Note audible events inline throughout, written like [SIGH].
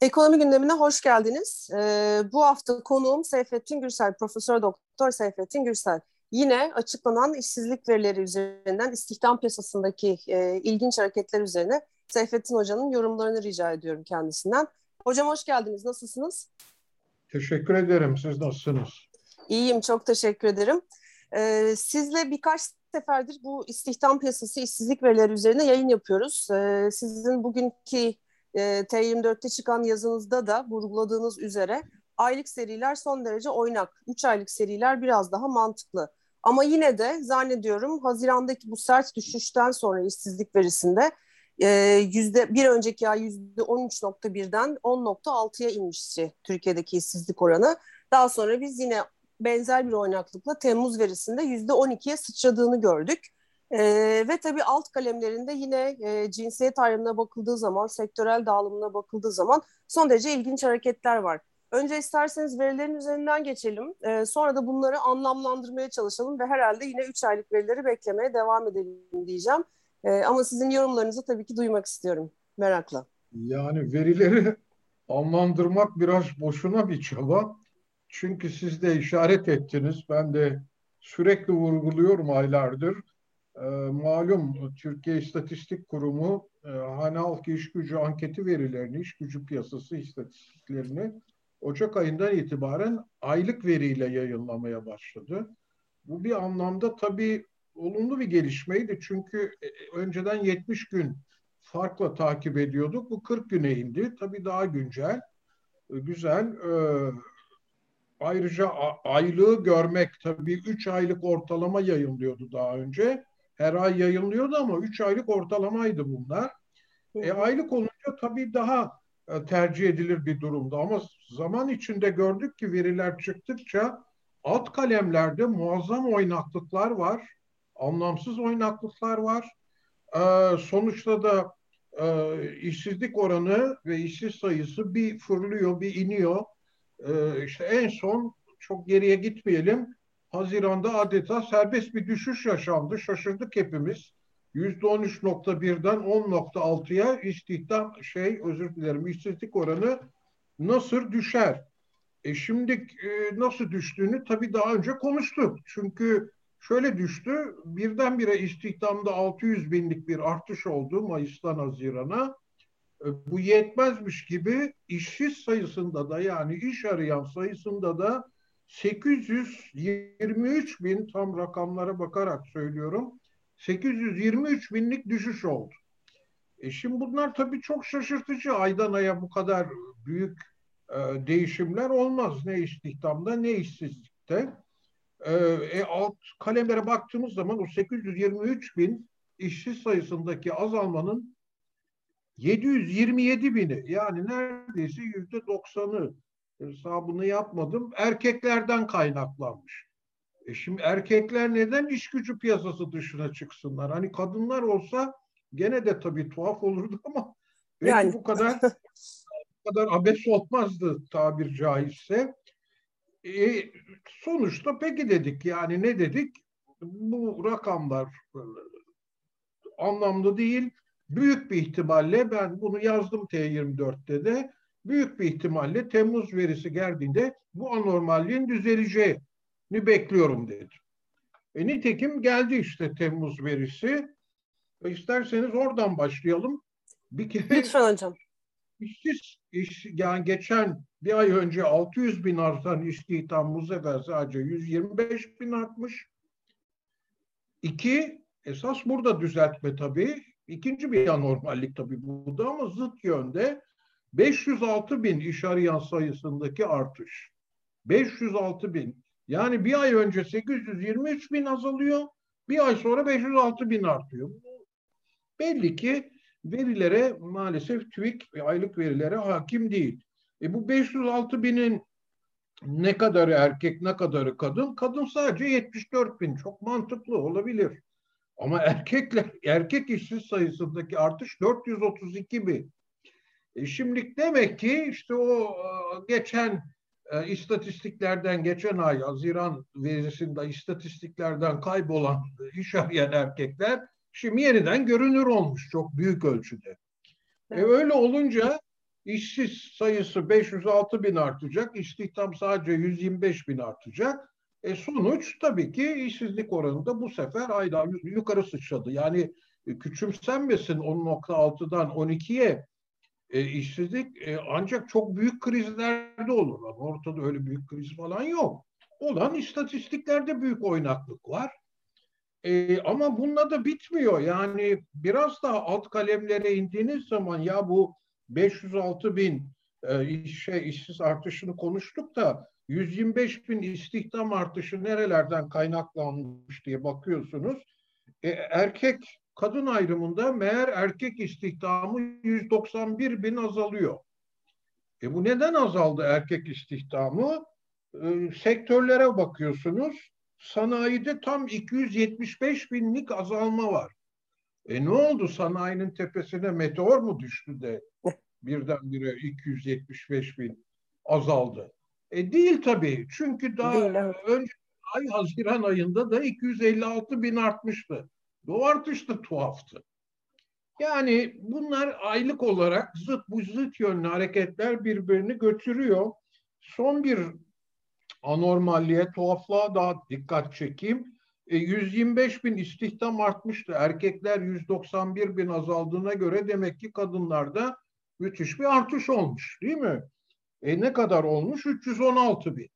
Ekonomi gündemine hoş geldiniz. Ee, bu hafta konuğum Seyfettin Gürsel, Profesör Doktor Seyfettin Gürsel. Yine açıklanan işsizlik verileri üzerinden istihdam piyasasındaki e, ilginç hareketler üzerine Seyfettin Hoca'nın yorumlarını rica ediyorum kendisinden. Hocam hoş geldiniz. Nasılsınız? Teşekkür ederim. Siz nasılsınız? İyiyim. Çok teşekkür ederim. Ee, sizle birkaç seferdir bu istihdam piyasası, işsizlik verileri üzerine yayın yapıyoruz. Ee, sizin bugünkü e, T24'te çıkan yazınızda da vurguladığınız üzere aylık seriler son derece oynak. 3 aylık seriler biraz daha mantıklı. Ama yine de zannediyorum Haziran'daki bu sert düşüşten sonra işsizlik verisinde e, yüzde bir önceki ay yüzde 13.1'den 10.6'ya inmişti Türkiye'deki işsizlik oranı. Daha sonra biz yine benzer bir oynaklıkla Temmuz verisinde yüzde 12'ye sıçradığını gördük. E, ve tabii alt kalemlerinde yine e, cinsiyet ayrımına bakıldığı zaman, sektörel dağılımına bakıldığı zaman son derece ilginç hareketler var. Önce isterseniz verilerin üzerinden geçelim. E, sonra da bunları anlamlandırmaya çalışalım ve herhalde yine 3 aylık verileri beklemeye devam edelim diyeceğim. E, ama sizin yorumlarınızı tabii ki duymak istiyorum. Merakla. Yani verileri anlamlandırmak biraz boşuna bir çaba. Çünkü siz de işaret ettiniz. Ben de sürekli vurguluyorum aylardır. E, malum Türkiye İstatistik Kurumu e, hane halk iş gücü anketi verilerini, iş gücü piyasası istatistiklerini Ocak ayından itibaren aylık veriyle yayınlamaya başladı. Bu bir anlamda tabii olumlu bir gelişmeydi. Çünkü e, önceden 70 gün farkla takip ediyorduk. Bu 40 güne indi. Tabii daha güncel, e, güzel. E, ayrıca aylığı görmek tabii 3 aylık ortalama yayınlıyordu daha önce. Her ay yayınlıyordu ama 3 aylık ortalamaydı bunlar. E, aylık olunca tabii daha tercih edilir bir durumda ama zaman içinde gördük ki veriler çıktıkça alt kalemlerde muazzam oynaklıklar var. Anlamsız oynaklıklar var. Ee, sonuçta da e, işsizlik oranı ve işsiz sayısı bir fırlıyor, bir iniyor. Ee, işte en son çok geriye gitmeyelim. Haziranda adeta serbest bir düşüş yaşandı. Şaşırdık hepimiz. %13.1'den 10.6'ya istihdam şey özür dilerim işsizlik oranı nasıl düşer? E şimdi e, nasıl düştüğünü tabii daha önce konuştuk. Çünkü şöyle düştü. Birdenbire istihdamda 600 binlik bir artış oldu Mayıs'tan Haziran'a. E, bu yetmezmiş gibi işsiz sayısında da yani iş arayan sayısında da 823 bin tam rakamlara bakarak söylüyorum 823 binlik düşüş oldu. E şimdi bunlar tabii çok şaşırtıcı. Aydan aya bu kadar büyük e, değişimler olmaz. Ne istihdamda ne işsizlikte. E, e, alt kalemlere baktığımız zaman o 823 bin işsiz sayısındaki azalmanın 727 bini yani neredeyse yüzde doksanı hesabını yapmadım erkeklerden kaynaklanmış. E şimdi erkekler neden iş gücü piyasası dışına çıksınlar? Hani kadınlar olsa gene de tabii tuhaf olurdu ama belki yani. bu kadar bu kadar abes olmazdı tabir caizse. E, sonuçta peki dedik yani ne dedik? Bu rakamlar e, anlamlı değil. Büyük bir ihtimalle ben bunu yazdım T24'te de büyük bir ihtimalle Temmuz verisi geldiğinde bu anormalliğin düzeleceği ni bekliyorum dedi. E, nitekim geldi işte Temmuz verisi. E, isterseniz oradan başlayalım. Bir kere Lütfen hocam. İşsiz, iş, yani geçen bir ay önce 600 bin artan istihdam bu sefer sadece 125 bin artmış. İki, esas burada düzeltme tabii. İkinci bir anormallik tabii burada ama zıt yönde 506 bin iş arayan sayısındaki artış. 506 bin. Yani bir ay önce 823 bin azalıyor, bir ay sonra 506 bin artıyor. Belli ki verilere maalesef TÜİK aylık verilere hakim değil. E bu 506 binin ne kadarı erkek ne kadarı kadın? Kadın sadece 74 bin. Çok mantıklı olabilir. Ama erkekler erkek işsiz sayısındaki artış 432 bin. E şimdi demek ki işte o geçen e, istatistiklerden geçen ay Haziran verisinde istatistiklerden kaybolan iş arayan erkekler şimdi yeniden görünür olmuş çok büyük ölçüde. E, evet. E öyle olunca işsiz sayısı 506 bin artacak, istihdam sadece 125 bin artacak. E sonuç tabii ki işsizlik oranında bu sefer ayda yukarı sıçradı. Yani e, küçümsenmesin 10.6'dan 12'ye e, işsizlik e, ancak çok büyük krizlerde olur. Ama ortada öyle büyük kriz falan yok. Olan istatistiklerde büyük oynaklık var. E, ama bununla da bitmiyor. Yani biraz daha alt kalemlere indiğiniz zaman ya bu 506 bin e, işe, işsiz artışını konuştuk da 125 bin istihdam artışı nerelerden kaynaklanmış diye bakıyorsunuz. E, erkek kadın ayrımında meğer erkek istihdamı 191 bin azalıyor. E bu neden azaldı erkek istihdamı? E, sektörlere bakıyorsunuz. Sanayide tam 275 binlik azalma var. E ne oldu sanayinin tepesine meteor mu düştü de birdenbire 275 bin azaldı? E değil tabii. Çünkü daha değil, evet. önce ay Haziran ayında da 256 bin artmıştı. Artış da tuhaftı. Yani bunlar aylık olarak zıt bu zıt yönlü hareketler birbirini götürüyor. Son bir anormalliğe, tuhaflığa daha dikkat çekeyim. E, 125 bin istihdam artmıştı. Erkekler 191 bin azaldığına göre demek ki kadınlarda müthiş bir artış olmuş değil mi? E ne kadar olmuş? 316 bin.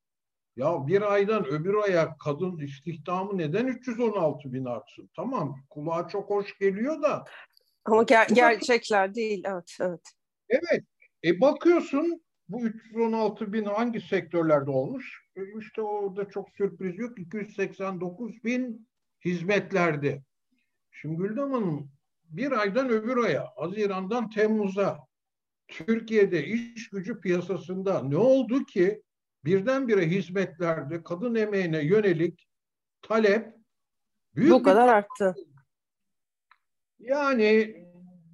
Ya bir aydan öbür aya kadın istihdamı neden 316 bin artsın? Tamam kulağa çok hoş geliyor da. Ama ger- gerçekler değil. Evet, evet. Evet. E bakıyorsun bu 316 bin hangi sektörlerde olmuş? E işte orada çok sürpriz yok. 289 bin hizmetlerde. Şimdi Güldem Hanım bir aydan öbür aya, Haziran'dan Temmuz'a Türkiye'de iş gücü piyasasında ne oldu ki birdenbire hizmetlerde kadın emeğine yönelik talep büyük bu kadar arttı. Yani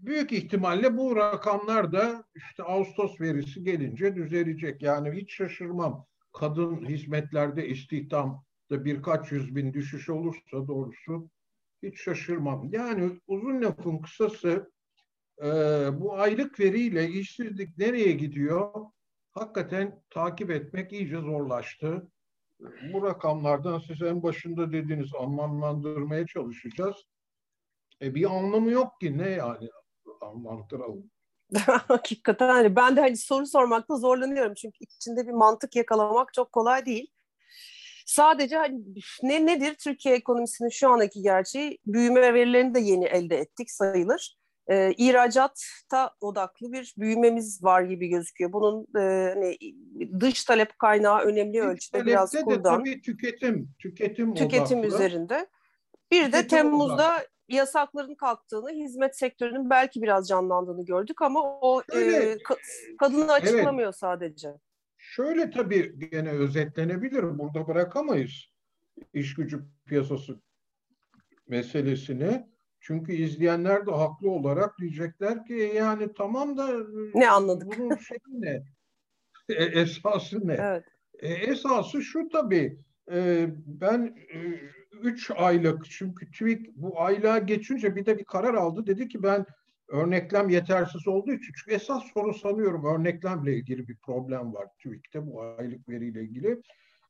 büyük ihtimalle bu rakamlar da işte Ağustos verisi gelince düzelecek. Yani hiç şaşırmam. Kadın hizmetlerde istihdamda birkaç yüz bin düşüş olursa doğrusu hiç şaşırmam. Yani uzun lafın kısası e, bu aylık veriyle işsizlik nereye gidiyor? Hakikaten takip etmek iyice zorlaştı. Bu rakamlardan siz en başında dediğiniz anlamlandırmaya çalışacağız. E bir anlamı yok ki ne yani anlattıralım. [LAUGHS] Hakikaten hani ben de hani soru sormakta zorlanıyorum çünkü içinde bir mantık yakalamak çok kolay değil. Sadece hani ne nedir Türkiye ekonomisinin şu andaki gerçeği büyüme verilerini de yeni elde ettik sayılır e, ihracatta odaklı bir büyümemiz var gibi gözüküyor. Bunun e, hani dış talep kaynağı önemli dış ölçüde biraz kurdan. tabii tüketim, tüketim, tüketim odaklı. üzerinde. Bir tüketim de Temmuz'da odaklı. yasakların kalktığını, hizmet sektörünün belki biraz canlandığını gördük ama o Şöyle, e, ka- kadını açıklamıyor evet. sadece. Şöyle tabii gene özetlenebilir. Burada bırakamayız iş gücü piyasası meselesini. Çünkü izleyenler de haklı olarak diyecekler ki yani tamam da ne anladık? Bunun şeyi ne? E, esası ne? Evet. E, esası şu tabii. E, ben e, üç aylık çünkü TÜİK bu aylığa geçince bir de bir karar aldı. Dedi ki ben örneklem yetersiz olduğu için çünkü esas soru sanıyorum örneklemle ilgili bir problem var TÜİK'te bu aylık veriyle ilgili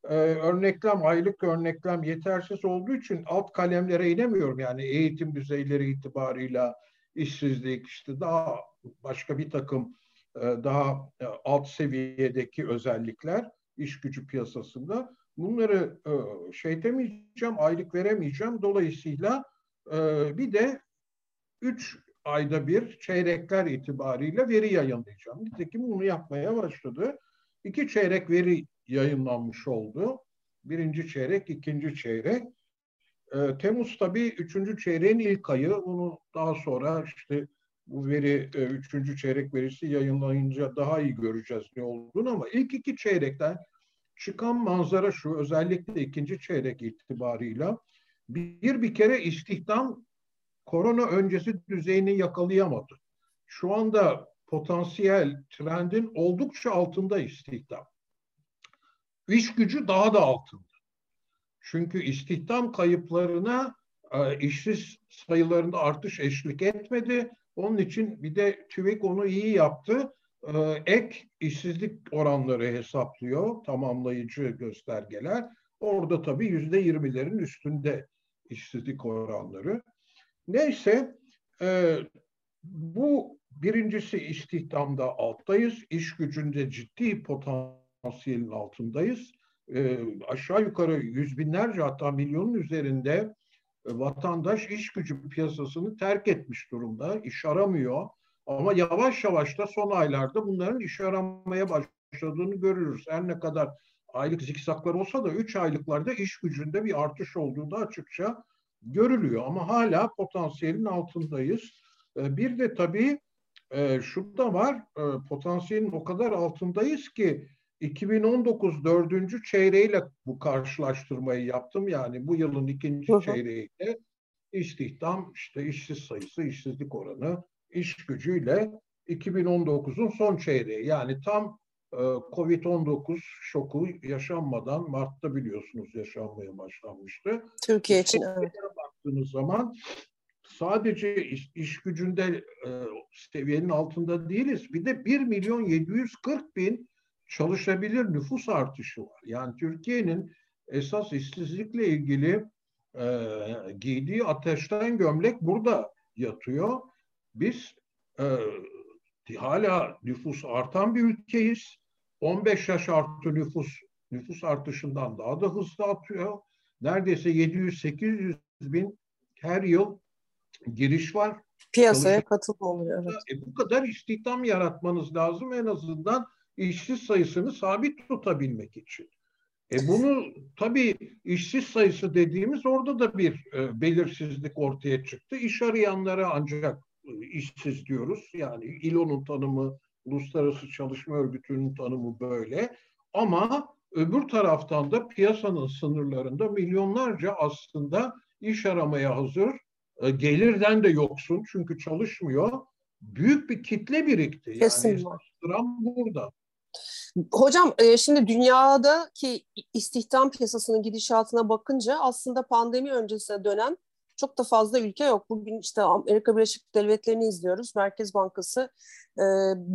e, örneklem, aylık örneklem yetersiz olduğu için alt kalemlere inemiyorum. Yani eğitim düzeyleri itibarıyla işsizlik, işte daha başka bir takım e, daha e, alt seviyedeki özellikler iş gücü piyasasında. Bunları e, şey demeyeceğim, aylık veremeyeceğim. Dolayısıyla e, bir de üç ayda bir çeyrekler itibariyle veri yayınlayacağım. Nitekim bunu yapmaya başladı. İki çeyrek veri yayınlanmış oldu. Birinci çeyrek, ikinci çeyrek. E, Temmuz tabii üçüncü çeyreğin ilk ayı. Bunu daha sonra işte bu veri e, üçüncü çeyrek verisi yayınlayınca daha iyi göreceğiz ne olduğunu ama ilk iki çeyrekten çıkan manzara şu özellikle ikinci çeyrek itibarıyla bir bir kere istihdam korona öncesi düzeyini yakalayamadı. Şu anda potansiyel trendin oldukça altında istihdam iş gücü daha da altında. Çünkü istihdam kayıplarına e, işsiz sayılarında artış eşlik etmedi. Onun için bir de TÜİK onu iyi yaptı. e, ek işsizlik oranları hesaplıyor, tamamlayıcı göstergeler. Orada tabii yüzde yirmilerin üstünde işsizlik oranları. Neyse e, bu birincisi istihdamda alttayız, iş gücünde ciddi potansiyelin altındayız. E, aşağı yukarı yüz binlerce hatta milyonun üzerinde e, vatandaş iş gücü piyasasını terk etmiş durumda, iş aramıyor. Ama yavaş yavaş da son aylarda bunların iş aramaya başladığını görürüz. Her ne kadar aylık zikzaklar olsa da 3 aylıklarda iş gücünde bir artış olduğu da açıkça görülüyor. Ama hala potansiyelin altındayız. E, bir de tabii e, şu da var, potansiyelin o kadar altındayız ki 2019 dördüncü çeyreğiyle bu karşılaştırmayı yaptım. Yani bu yılın ikinci hı hı. çeyreğiyle istihdam, işte işsiz sayısı, işsizlik oranı, iş gücüyle 2019'un son çeyreği. Yani tam e, Covid-19 şoku yaşanmadan Mart'ta biliyorsunuz yaşanmaya başlanmıştı. Türkiye için evet. Baktığınız zaman sadece iş, iş gücünde e, seviyenin altında değiliz. Bir de 1 milyon 740 bin çalışabilir nüfus artışı var. Yani Türkiye'nin esas işsizlikle ilgili e, giydiği ateşten gömlek burada yatıyor. Biz e, hala nüfus artan bir ülkeyiz. 15 yaş artı nüfus nüfus artışından daha da hızlı atıyor. Neredeyse 700-800 bin her yıl giriş var. Piyasaya katılma oluyor. Evet. E, bu kadar istihdam yaratmanız lazım en azından işsiz sayısını sabit tutabilmek için. E bunu tabii işsiz sayısı dediğimiz orada da bir e, belirsizlik ortaya çıktı. İş arayanlara ancak e, işsiz diyoruz. Yani İLO'nun tanımı, Uluslararası Çalışma Örgütü'nün tanımı böyle. Ama öbür taraftan da piyasanın sınırlarında milyonlarca aslında iş aramaya hazır, e, gelirden de yoksun çünkü çalışmıyor. Büyük bir kitle birikti. Kesin yani var. burada. Hocam e, şimdi dünyadaki istihdam piyasasının gidişatına bakınca aslında pandemi öncesine dönen çok da fazla ülke yok. Bugün işte Amerika Birleşik Devletleri'ni izliyoruz. Merkez Bankası e,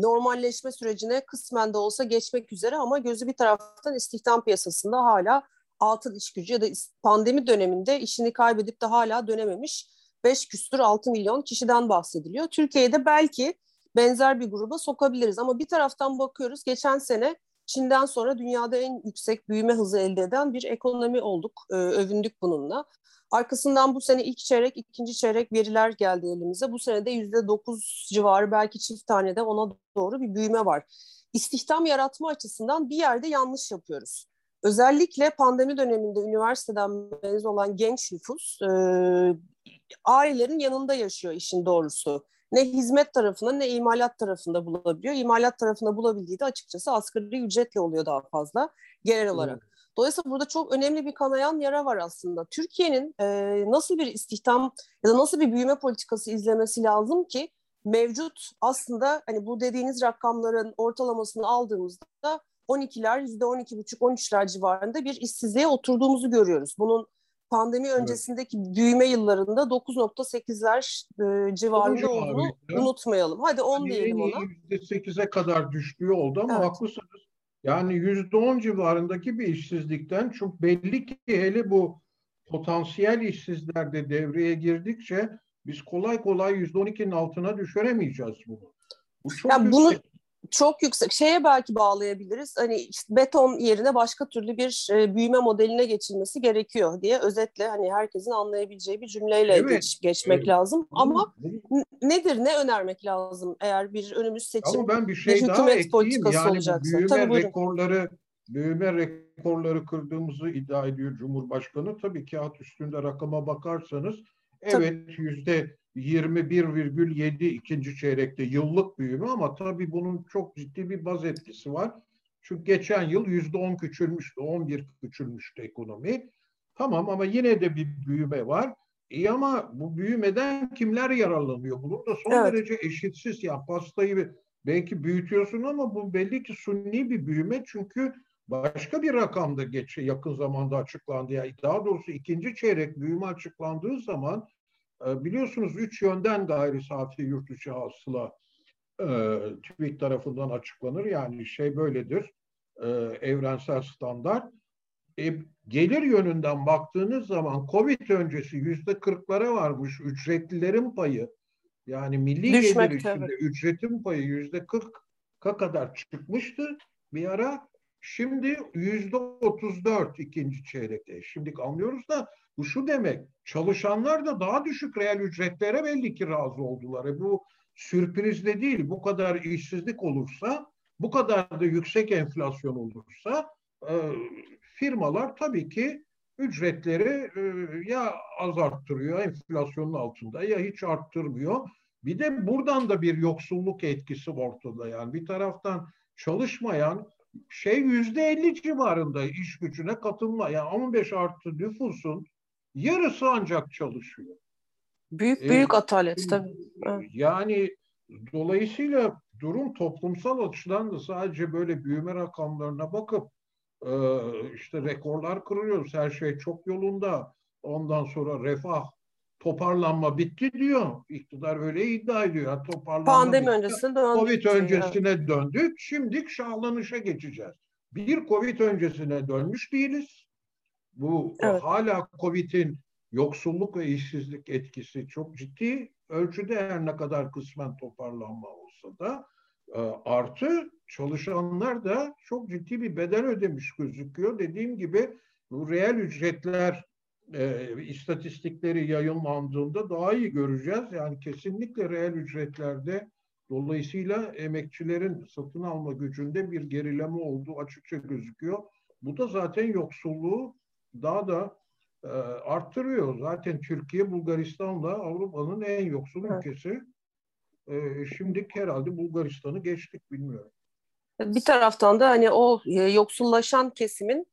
normalleşme sürecine kısmen de olsa geçmek üzere ama gözü bir taraftan istihdam piyasasında hala altın iş gücü ya da pandemi döneminde işini kaybedip de hala dönememiş 5 küsur 6 milyon kişiden bahsediliyor. Türkiye'de belki benzer bir gruba sokabiliriz. Ama bir taraftan bakıyoruz geçen sene Çin'den sonra dünyada en yüksek büyüme hızı elde eden bir ekonomi olduk. Ee, övündük bununla. Arkasından bu sene ilk çeyrek, ikinci çeyrek veriler geldi elimize. Bu sene de yüzde dokuz civarı belki çift tane de ona doğru bir büyüme var. İstihdam yaratma açısından bir yerde yanlış yapıyoruz. Özellikle pandemi döneminde üniversiteden mezun olan genç nüfus e, ailelerin yanında yaşıyor işin doğrusu ne hizmet tarafında ne imalat tarafında bulabiliyor. İmalat tarafında bulabildiği de açıkçası asgari ücretle oluyor daha fazla genel olarak. Evet. Dolayısıyla burada çok önemli bir kanayan yara var aslında. Türkiye'nin e, nasıl bir istihdam ya da nasıl bir büyüme politikası izlemesi lazım ki mevcut aslında hani bu dediğiniz rakamların ortalamasını aldığımızda 12'ler, %12,5-13'ler civarında bir işsizliğe oturduğumuzu görüyoruz. Bunun pandemi öncesindeki evet. büyüme yıllarında 9.8'ler e, civarında olduğunu ya. unutmayalım. Hadi 10 yani diyelim ona. %8'e kadar düştüğü oldu ama evet. haklısınız. Yani %10 civarındaki bir işsizlikten çok belli ki hele bu potansiyel işsizler de devreye girdikçe biz kolay kolay %12'nin altına düşüremeyeceğiz bunu. Bu çok yani bunu çok yüksek şeye belki bağlayabiliriz. Hani işte beton yerine başka türlü bir e, büyüme modeline geçilmesi gerekiyor diye özetle hani herkesin anlayabileceği bir cümleyle evet. geç, geçmek evet. lazım. Ama nedir ne önermek lazım eğer bir önümüz seçim Ama ben bir, şey bir hükümet daha politikası yani olacaksa. Büyüme Tabii rekorları büyüme rekorları kırdığımızı iddia ediyor Cumhurbaşkanı. Tabii kağıt üstünde rakama bakarsanız evet yüzde 21,7 ikinci çeyrekte yıllık büyüme ama tabii bunun çok ciddi bir baz etkisi var. Çünkü geçen yıl yüzde 10 küçülmüştü, 11 küçülmüştü ekonomi. Tamam ama yine de bir büyüme var. İyi ama bu büyümeden kimler yararlanıyor? Bunun da son evet. derece eşitsiz. Ya pastayı belki büyütüyorsun ama bu belli ki sunni bir büyüme çünkü başka bir rakamda geç yakın zamanda açıklandı. Yani daha doğrusu ikinci çeyrek büyüme açıklandığı zaman biliyorsunuz üç yönden gayri safi yurt içi hasıla e, TÜİK tarafından açıklanır. Yani şey böyledir, e, evrensel standart. E, gelir yönünden baktığınız zaman Covid öncesi yüzde kırklara varmış ücretlilerin payı. Yani milli Düşmekte, gelir içinde evet. ücretin payı yüzde kırka kadar çıkmıştı bir ara. Şimdi yüzde otuz dört ikinci çeyrekte. Şimdi anlıyoruz da bu şu demek. Çalışanlar da daha düşük reel ücretlere belli ki razı oldular. E bu sürpriz de değil. Bu kadar işsizlik olursa, bu kadar da yüksek enflasyon olursa e, firmalar tabii ki ücretleri e, ya az arttırıyor enflasyonun altında ya hiç arttırmıyor. Bir de buradan da bir yoksulluk etkisi ortada yani. Bir taraftan çalışmayan şey yüzde elli civarında iş gücüne katılma. Yani 15 artı nüfusun yarısı ancak çalışıyor. Büyük büyük ee, atalet tabii. Yani dolayısıyla durum toplumsal açıdan da sadece böyle büyüme rakamlarına bakıp e, işte rekorlar kırıyoruz. Her şey çok yolunda. Ondan sonra refah toparlanma bitti diyor. İktidar öyle iddia ediyor. Yani toparlanma Pandemi bitti. öncesine döndük. Covid öncesine yani. döndük. Şimdi şahlanışa geçeceğiz. Bir Covid öncesine dönmüş değiliz. Bu evet. hala Covid'in yoksulluk ve işsizlik etkisi çok ciddi ölçüde her ne kadar kısmen toparlanma olsa da e, artı çalışanlar da çok ciddi bir bedel ödemiş gözüküyor. Dediğim gibi bu reel ücretler e, istatistikleri yayınlandığında daha iyi göreceğiz. Yani kesinlikle reel ücretlerde dolayısıyla emekçilerin satın alma gücünde bir gerileme olduğu açıkça gözüküyor. Bu da zaten yoksulluğu daha da e, arttırıyor. Zaten Türkiye Bulgaristan'la Avrupa'nın en yoksul evet. ülkesi. E, şimdi herhalde Bulgaristan'ı geçtik bilmiyorum. Bir taraftan da hani o e, yoksullaşan kesimin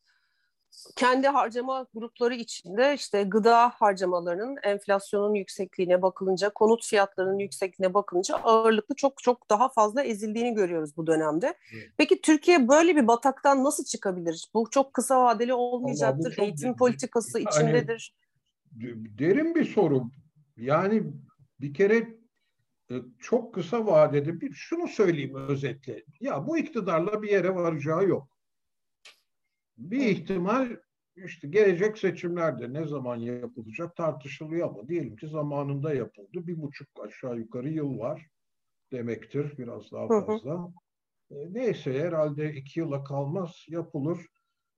kendi harcama grupları içinde işte gıda harcamalarının enflasyonun yüksekliğine bakılınca, konut fiyatlarının yüksekliğine bakılınca ağırlıklı çok çok daha fazla ezildiğini görüyoruz bu dönemde. Evet. Peki Türkiye böyle bir bataktan nasıl çıkabilir? Bu çok kısa vadeli olmayacaktır. Çok, Eğitim politikası yani, içindedir. Derin bir soru. Yani bir kere e, çok kısa vadede bir şunu söyleyeyim özetle. Ya bu iktidarla bir yere varacağı yok. Bir ihtimal işte gelecek seçimlerde ne zaman yapılacak tartışılıyor ama diyelim ki zamanında yapıldı. Bir buçuk aşağı yukarı yıl var demektir biraz daha fazla. Hı hı. E, neyse herhalde iki yıla kalmaz yapılır.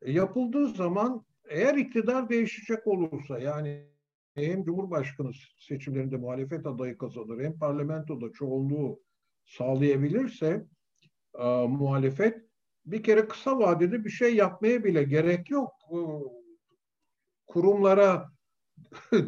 E, yapıldığı zaman eğer iktidar değişecek olursa yani hem Cumhurbaşkanı seçimlerinde muhalefet adayı kazanır hem parlamentoda çoğunluğu sağlayabilirse e, muhalefet bir kere kısa vadede bir şey yapmaya bile gerek yok. Kurumlara [LAUGHS]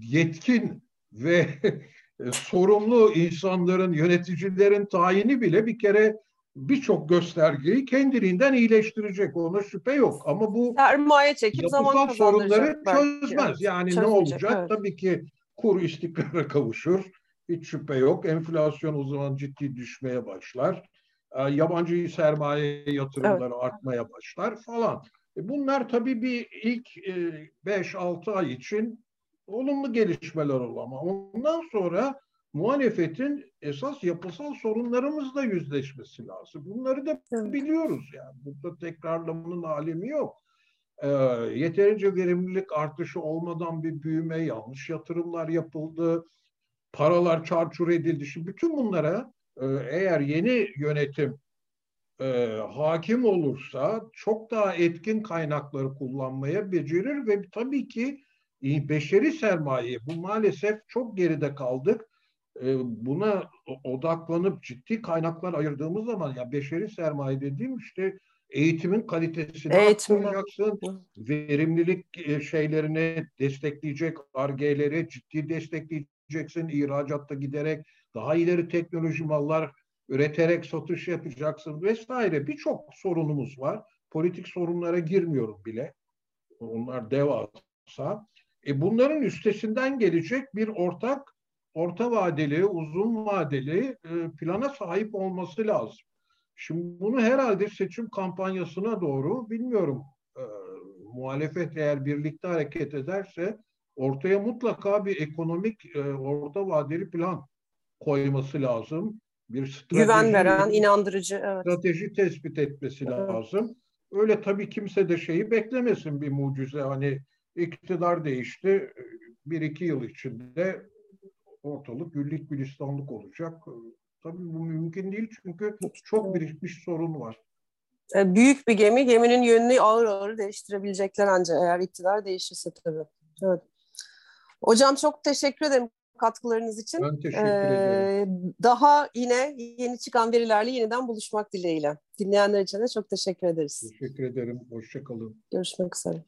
yetkin ve [LAUGHS] sorumlu insanların, yöneticilerin tayini bile bir kere birçok göstergeyi kendiliğinden iyileştirecek. Ona şüphe yok. Ama bu sermaye çekip zaman sorunları çözmez. Yani Çözecek, ne olacak? Evet. Tabii ki kur istikrara kavuşur. Hiç şüphe yok. Enflasyon o zaman ciddi düşmeye başlar. E, yabancı sermaye yatırımları evet. artmaya başlar falan. E, bunlar tabii bir ilk 5-6 e, ay için olumlu gelişmeler olur ama ondan sonra muhalefetin esas yapısal sorunlarımızla yüzleşmesi lazım. Bunları da biliyoruz yani. Burada tekrarlamanın alemi yok. E, yeterince verimlilik artışı olmadan bir büyüme, yanlış yatırımlar yapıldı, paralar çarçur edildi. Şimdi bütün bunlara ee, eğer yeni yönetim e, hakim olursa çok daha etkin kaynakları kullanmaya becerir ve tabii ki e, beşeri sermaye bu maalesef çok geride kaldık. E, buna odaklanıp ciddi kaynaklar ayırdığımız zaman ya beşeri sermaye dediğim işte eğitimin kalitesini Eğitim. arttıracaksın. Verimlilik e, şeylerini destekleyecek, argeleri ciddi destekleyeceksin. ihracatta giderek daha ileri teknoloji mallar üreterek satış yapacaksın vesaire birçok sorunumuz var. Politik sorunlara girmiyorum bile. Onlar devasa. E bunların üstesinden gelecek bir ortak orta vadeli, uzun vadeli e, plana sahip olması lazım. Şimdi bunu herhalde seçim kampanyasına doğru bilmiyorum e, muhalefet eğer birlikte hareket ederse ortaya mutlaka bir ekonomik e, orta vadeli plan koyması lazım. Bir strateji, Güven veren, inandırıcı. Evet. strateji tespit etmesi Evet. lazım. Öyle tabii kimse de şeyi beklemesin bir mucize. Hani iktidar değişti. Bir iki yıl içinde ortalık güllük gülistanlık olacak. Tabii bu mümkün değil çünkü çok birikmiş sorun var. E, büyük bir gemi, geminin yönünü ağır ağır değiştirebilecekler ancak eğer iktidar değişirse tabii. Evet. Hocam çok teşekkür ederim katkılarınız için. Ben teşekkür ederim. Ee, daha yine yeni çıkan verilerle yeniden buluşmak dileğiyle. Dinleyenler için de çok teşekkür ederiz. Teşekkür ederim. Hoşçakalın. Görüşmek üzere.